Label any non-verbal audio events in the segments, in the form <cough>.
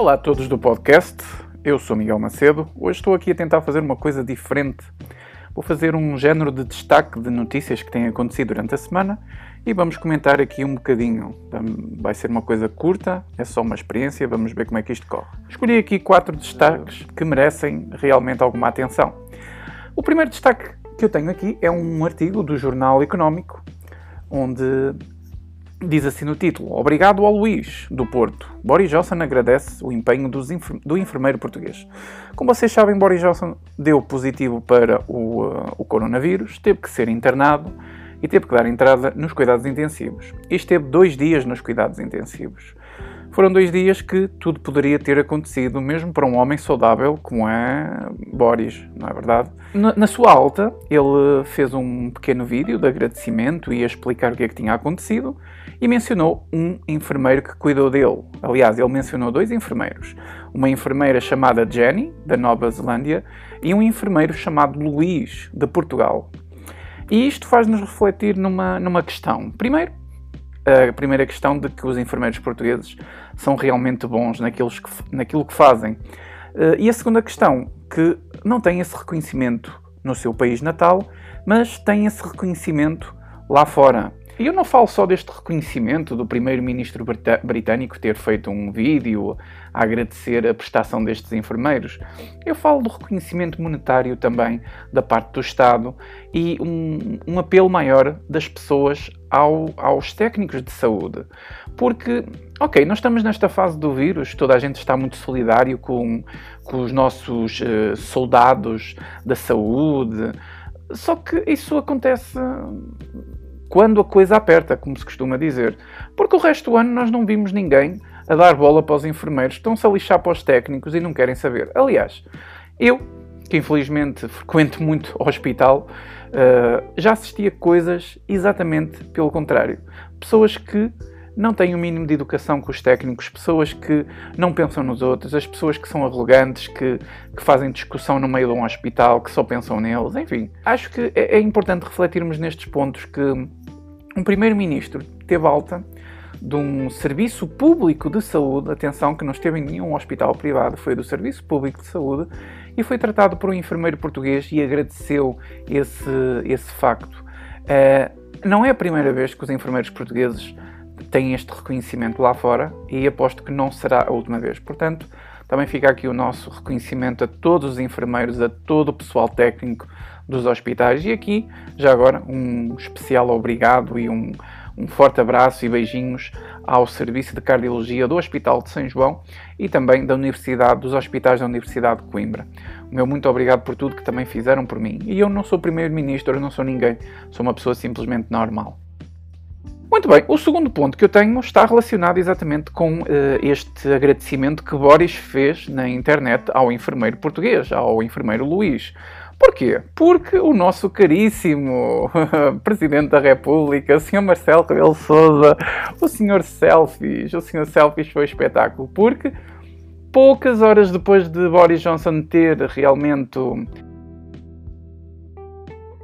Olá a todos do podcast, eu sou Miguel Macedo. Hoje estou aqui a tentar fazer uma coisa diferente. Vou fazer um género de destaque de notícias que têm acontecido durante a semana e vamos comentar aqui um bocadinho. Vai ser uma coisa curta, é só uma experiência, vamos ver como é que isto corre. Escolhi aqui quatro destaques que merecem realmente alguma atenção. O primeiro destaque que eu tenho aqui é um artigo do Jornal Económico, onde Diz assim no título: Obrigado ao Luís, do Porto. Boris Johnson agradece o empenho do enfermeiro português. Como vocês sabem, Boris Johnson deu positivo para o, uh, o coronavírus, teve que ser internado e teve que dar entrada nos cuidados intensivos. E esteve dois dias nos cuidados intensivos. Foram dois dias que tudo poderia ter acontecido, mesmo para um homem saudável como é Boris, não é verdade? Na, na, sua alta, ele fez um pequeno vídeo de agradecimento e a explicar o que é que tinha acontecido e mencionou um enfermeiro que cuidou dele. Aliás, ele mencionou dois enfermeiros. Uma enfermeira chamada Jenny, da Nova Zelândia, e um enfermeiro chamado Luís, de Portugal. E isto faz-nos refletir numa, numa questão. Primeiro, a primeira questão de que os enfermeiros portugueses são realmente bons naquilo que, naquilo que fazem. Eh, e a segunda questão, que não têm esse reconhecimento no seu país natal, mas têm esse reconhecimento lá fora. E eu não falo só deste reconhecimento do primeiro-ministro britânico ter feito um vídeo a agradecer a prestação destes enfermeiros. Eu falo do reconhecimento monetário também da parte do Estado e um, um apelo maior das pessoas ao, aos técnicos de saúde. Porque, ok, nós estamos nesta fase do vírus, toda a gente está muito solidário com, com os nossos uh, soldados da saúde, só que isso acontece quando a coisa aperta, como se costuma dizer. Porque o resto do ano nós não vimos ninguém a dar bola para os enfermeiros, estão-se a lixar para os técnicos e não querem saber. Aliás, eu, que infelizmente frequento muito o hospital, uh, já assisti a coisas exatamente pelo contrário. Pessoas que não têm o mínimo de educação com os técnicos, pessoas que não pensam nos outros, as pessoas que são arrogantes, que, que fazem discussão no meio de um hospital, que só pensam neles, enfim. Acho que é, é importante refletirmos nestes pontos que um primeiro-ministro teve alta de um serviço público de saúde, atenção que não esteve em nenhum hospital privado, foi do Serviço Público de Saúde, e foi tratado por um enfermeiro português e agradeceu esse, esse facto. Uh, não é a primeira vez que os enfermeiros portugueses têm este reconhecimento lá fora e aposto que não será a última vez. Portanto, também fica aqui o nosso reconhecimento a todos os enfermeiros, a todo o pessoal técnico dos hospitais. E aqui, já agora, um especial obrigado e um, um forte abraço e beijinhos ao Serviço de Cardiologia do Hospital de São João e também da Universidade, dos hospitais da Universidade de Coimbra. O meu muito obrigado por tudo que também fizeram por mim. E eu não sou primeiro-ministro, eu não sou ninguém, sou uma pessoa simplesmente normal. Muito bem, o segundo ponto que eu tenho está relacionado exatamente com uh, este agradecimento que Boris fez na internet ao enfermeiro português, ao enfermeiro Luís. Porquê? Porque o nosso caríssimo <laughs> Presidente da República, o Sr. Marcelo Rebelo Sousa, o Sr. Selfies, o Sr. Selfies foi espetáculo, porque poucas horas depois de Boris Johnson ter realmente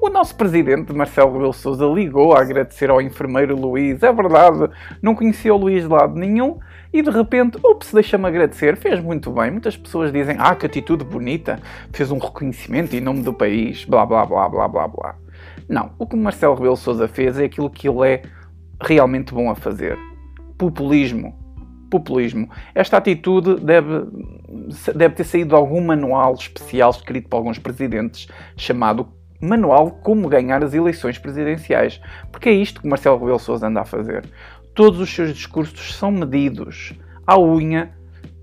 o nosso presidente, Marcelo Rebelo Sousa, ligou a agradecer ao enfermeiro Luís. É verdade, não conhecia o Luís de lado nenhum e de repente, ups, deixa-me agradecer, fez muito bem. Muitas pessoas dizem, ah, que atitude bonita, fez um reconhecimento em nome do país, blá blá blá blá blá blá. Não, o que Marcelo Rebelo Sousa fez é aquilo que ele é realmente bom a fazer. Populismo. Populismo. Esta atitude deve, deve ter saído de algum manual especial escrito por alguns presidentes chamado manual como ganhar as eleições presidenciais. Porque é isto que Marcelo Rebelo Sousa anda a fazer. Todos os seus discursos são medidos à unha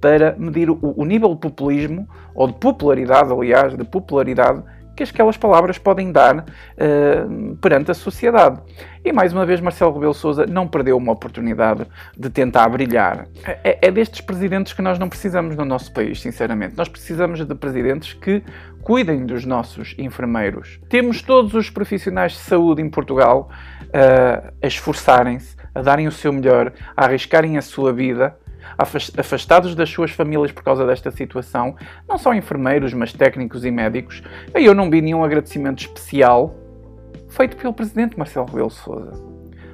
para medir o, o nível de populismo, ou de popularidade, aliás, de popularidade que aquelas palavras podem dar uh, perante a sociedade. E mais uma vez, Marcelo Rebelo Sousa não perdeu uma oportunidade de tentar brilhar. É, é destes presidentes que nós não precisamos no nosso país, sinceramente. Nós precisamos de presidentes que cuidem dos nossos enfermeiros. Temos todos os profissionais de saúde em Portugal uh, a esforçarem-se, a darem o seu melhor, a arriscarem a sua vida afastados das suas famílias por causa desta situação, não só enfermeiros, mas técnicos e médicos. Eu não vi nenhum agradecimento especial feito pelo presidente Marcelo Rebelo Sousa.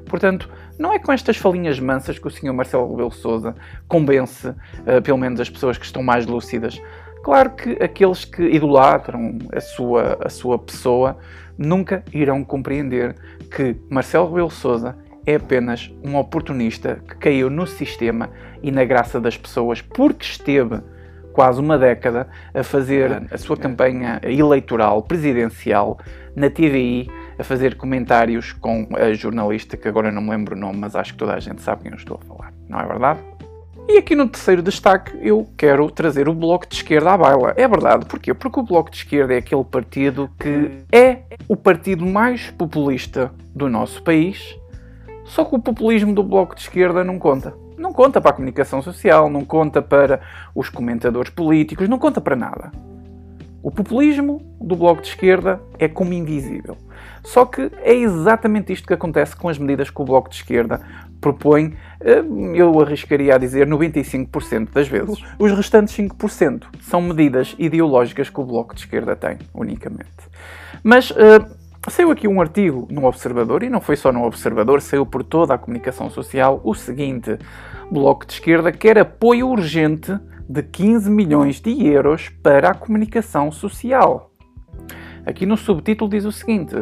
Portanto, Não é com estas falinhas mansas que o Sr. Marcelo Rebelo Sousa convence, uh, pelo menos, as pessoas que estão mais lúcidas. Claro que aqueles que idolatram a sua, a sua pessoa nunca irão compreender que Marcelo Rebelo Sousa é apenas um oportunista que caiu no sistema e na graça das pessoas porque esteve quase uma década a fazer a sua campanha eleitoral presidencial na TVI, a fazer comentários com a jornalista, que agora não me lembro o nome, mas acho que toda a gente sabe quem eu estou a falar, não é verdade? E aqui no terceiro destaque eu quero trazer o Bloco de Esquerda à baila. É verdade, porquê? Porque o Bloco de Esquerda é aquele partido que é o partido mais populista do nosso país, só que o populismo do Bloco de Esquerda não conta. Não conta para a comunicação social, não conta para os comentadores políticos, não conta para nada. O populismo do Bloco de Esquerda é como invisível. Só que é exatamente isto que acontece com as medidas que o Bloco de Esquerda propõe, eh, eu arriscaria a dizer 95% das vezes. Os restantes 5% são medidas ideológicas que o Bloco de Esquerda tem, unicamente. Mas uh, saiu aqui um artigo no Observador, e não foi só no Observador, saiu por toda a comunicação social, o seguinte: Bloco de Esquerda quer apoio urgente de 15 milhões de euros para a comunicação social. Aqui no subtítulo diz o seguinte: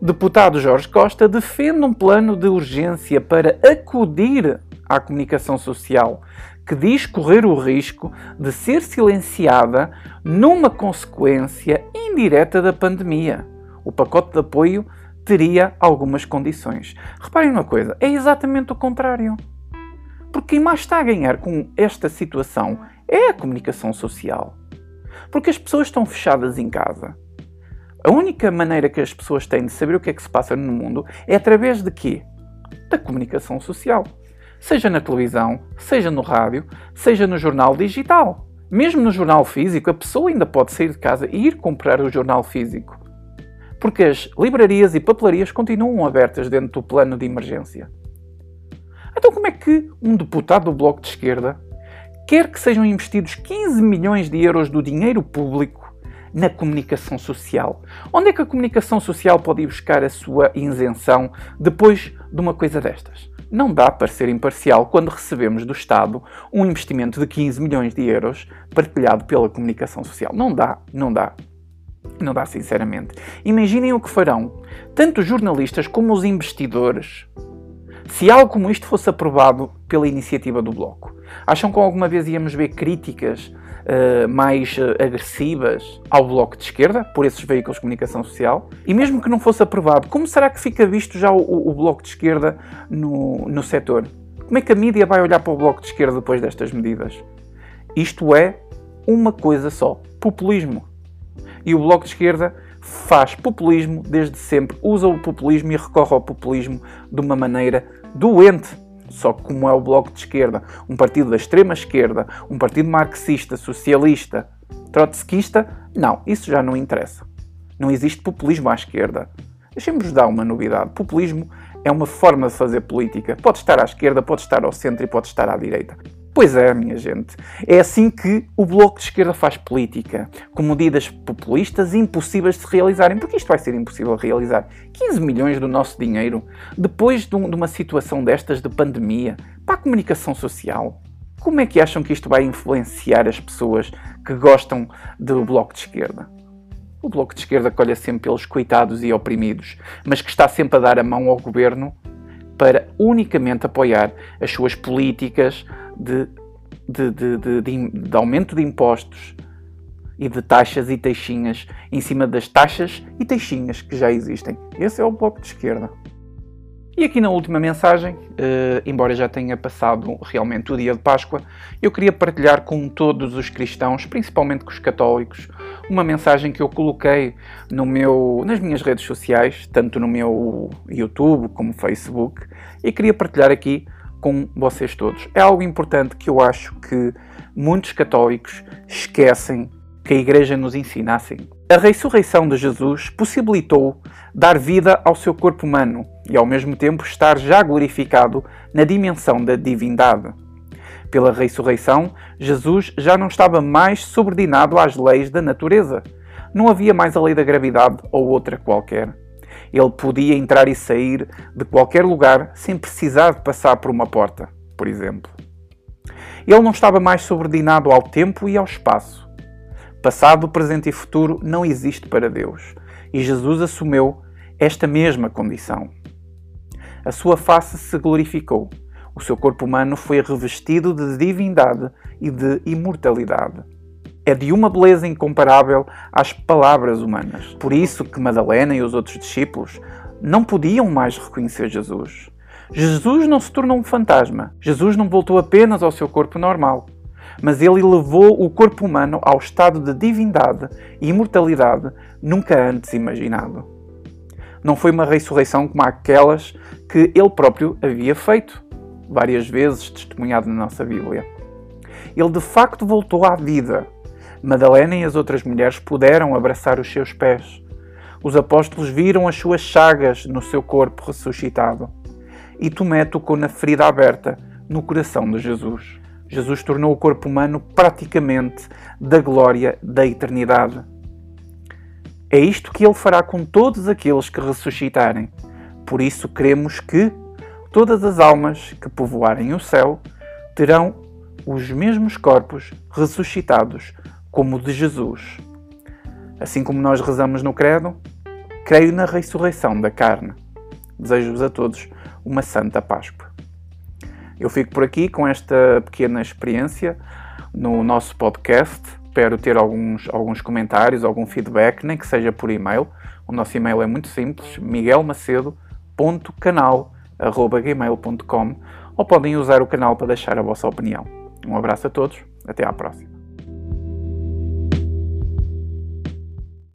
Deputado Jorge Costa defende um plano de urgência para acudir à comunicação social, que diz correr o risco de ser silenciada numa consequência indireta da pandemia. O pacote de apoio teria algumas condições. Reparem uma coisa, é exatamente o contrário. Porque quem mais está a ganhar com esta situação é a comunicação social. Porque as pessoas estão fechadas em casa. A única maneira que as pessoas têm de saber o que é que se passa no mundo é através de quê? Da comunicação social. Seja na televisão, seja no rádio, seja no jornal digital. Mesmo no jornal físico, a pessoa ainda pode sair de casa e ir comprar o jornal físico. Porque as livrarias e papelarias continuam abertas dentro do plano de emergência. Então, como é que um deputado do Bloco de Esquerda quer que sejam investidos 15 milhões de euros do dinheiro público na comunicação social? Onde é que a comunicação social pode ir buscar a sua isenção depois de uma coisa destas? Não dá para ser imparcial quando recebemos do Estado um investimento de 15 milhões de euros partilhado pela comunicação social. Não dá, não dá. Não dá, sinceramente. Imaginem o que farão tanto os jornalistas como os investidores se algo como isto fosse aprovado pela iniciativa do Bloco, acham que alguma vez íamos ver críticas uh, mais uh, agressivas ao Bloco de Esquerda por esses veículos de comunicação social? E mesmo que não fosse aprovado, como será que fica visto já o, o Bloco de Esquerda no, no setor? Como é que a mídia vai olhar para o Bloco de Esquerda depois destas medidas? Isto é uma coisa só: populismo. E o Bloco de Esquerda faz populismo desde sempre, usa o populismo e recorre ao populismo de uma maneira doente. Só que, como é o Bloco de Esquerda, um partido da extrema esquerda, um partido marxista, socialista, trotskista, não, isso já não interessa. Não existe populismo à esquerda. Deixem-vos dar uma novidade: populismo é uma forma de fazer política. Pode estar à esquerda, pode estar ao centro e pode estar à direita. Pois é, minha gente. É assim que o Bloco de Esquerda faz política, com medidas populistas impossíveis de se realizarem. Porque isto vai ser impossível de realizar. 15 milhões do nosso dinheiro, depois de, um, de uma situação destas de pandemia, para a comunicação social. Como é que acham que isto vai influenciar as pessoas que gostam do Bloco de Esquerda? O Bloco de Esquerda colhe sempre pelos coitados e oprimidos, mas que está sempre a dar a mão ao governo para unicamente apoiar as suas políticas de, de, de, de, aumento de impostos e de taxas e taxinhas em cima das taxas e taxinhas que já existem. Esse é o bloco de esquerda. E aqui na última mensagem, uh, embora já tenha passado realmente o dia de Páscoa, eu queria partilhar com todos os cristãos, principalmente com os católicos, uma mensagem que eu coloquei no meu, nas minhas redes sociais, tanto no meu YouTube como Facebook, e queria partilhar aqui com vocês todos. É algo importante que eu acho que muitos católicos esquecem que a Igreja nos ensina assim. A ressurreição de Jesus possibilitou dar vida ao seu corpo humano e, ao mesmo tempo, estar já glorificado na dimensão da divindade. Pela ressurreição, Jesus já não estava mais subordinado às leis da natureza. Não havia mais a lei da gravidade ou outra qualquer. Ele podia entrar e sair de qualquer lugar sem precisar de passar por uma porta, por exemplo. Ele não estava mais subordinado ao tempo e ao espaço. Passado, presente e futuro não existe para Deus, e Jesus assumiu esta mesma condição. A sua face se glorificou, o seu corpo humano foi revestido de divindade e de imortalidade. É de uma beleza incomparável às palavras humanas. Por isso que Madalena e os outros discípulos não podiam mais reconhecer Jesus. Jesus não se tornou um fantasma. Jesus não voltou apenas ao seu corpo normal. Mas ele levou o corpo humano ao estado de divindade e imortalidade nunca antes imaginado. Não foi uma ressurreição como aquelas que ele próprio havia feito, várias vezes testemunhado na nossa Bíblia. Ele de facto voltou à vida. Madalena e as outras mulheres puderam abraçar os seus pés. Os apóstolos viram as suas chagas no seu corpo ressuscitado e Tomé tocou na ferida aberta no coração de Jesus. Jesus tornou o corpo humano praticamente da glória da eternidade. É isto que ele fará com todos aqueles que ressuscitarem. Por isso cremos que todas as almas que povoarem o céu terão os mesmos corpos ressuscitados como o de Jesus. Assim como nós rezamos no Credo, creio na ressurreição da carne. Desejo-vos a todos uma Santa Páscoa. Eu fico por aqui com esta pequena experiência no nosso podcast. Espero ter alguns, alguns comentários, algum feedback, nem que seja por e-mail. O nosso e-mail é muito simples: miguelmacedo.canal.gmail.com ou podem usar o canal para deixar a vossa opinião. Um abraço a todos, até à próxima.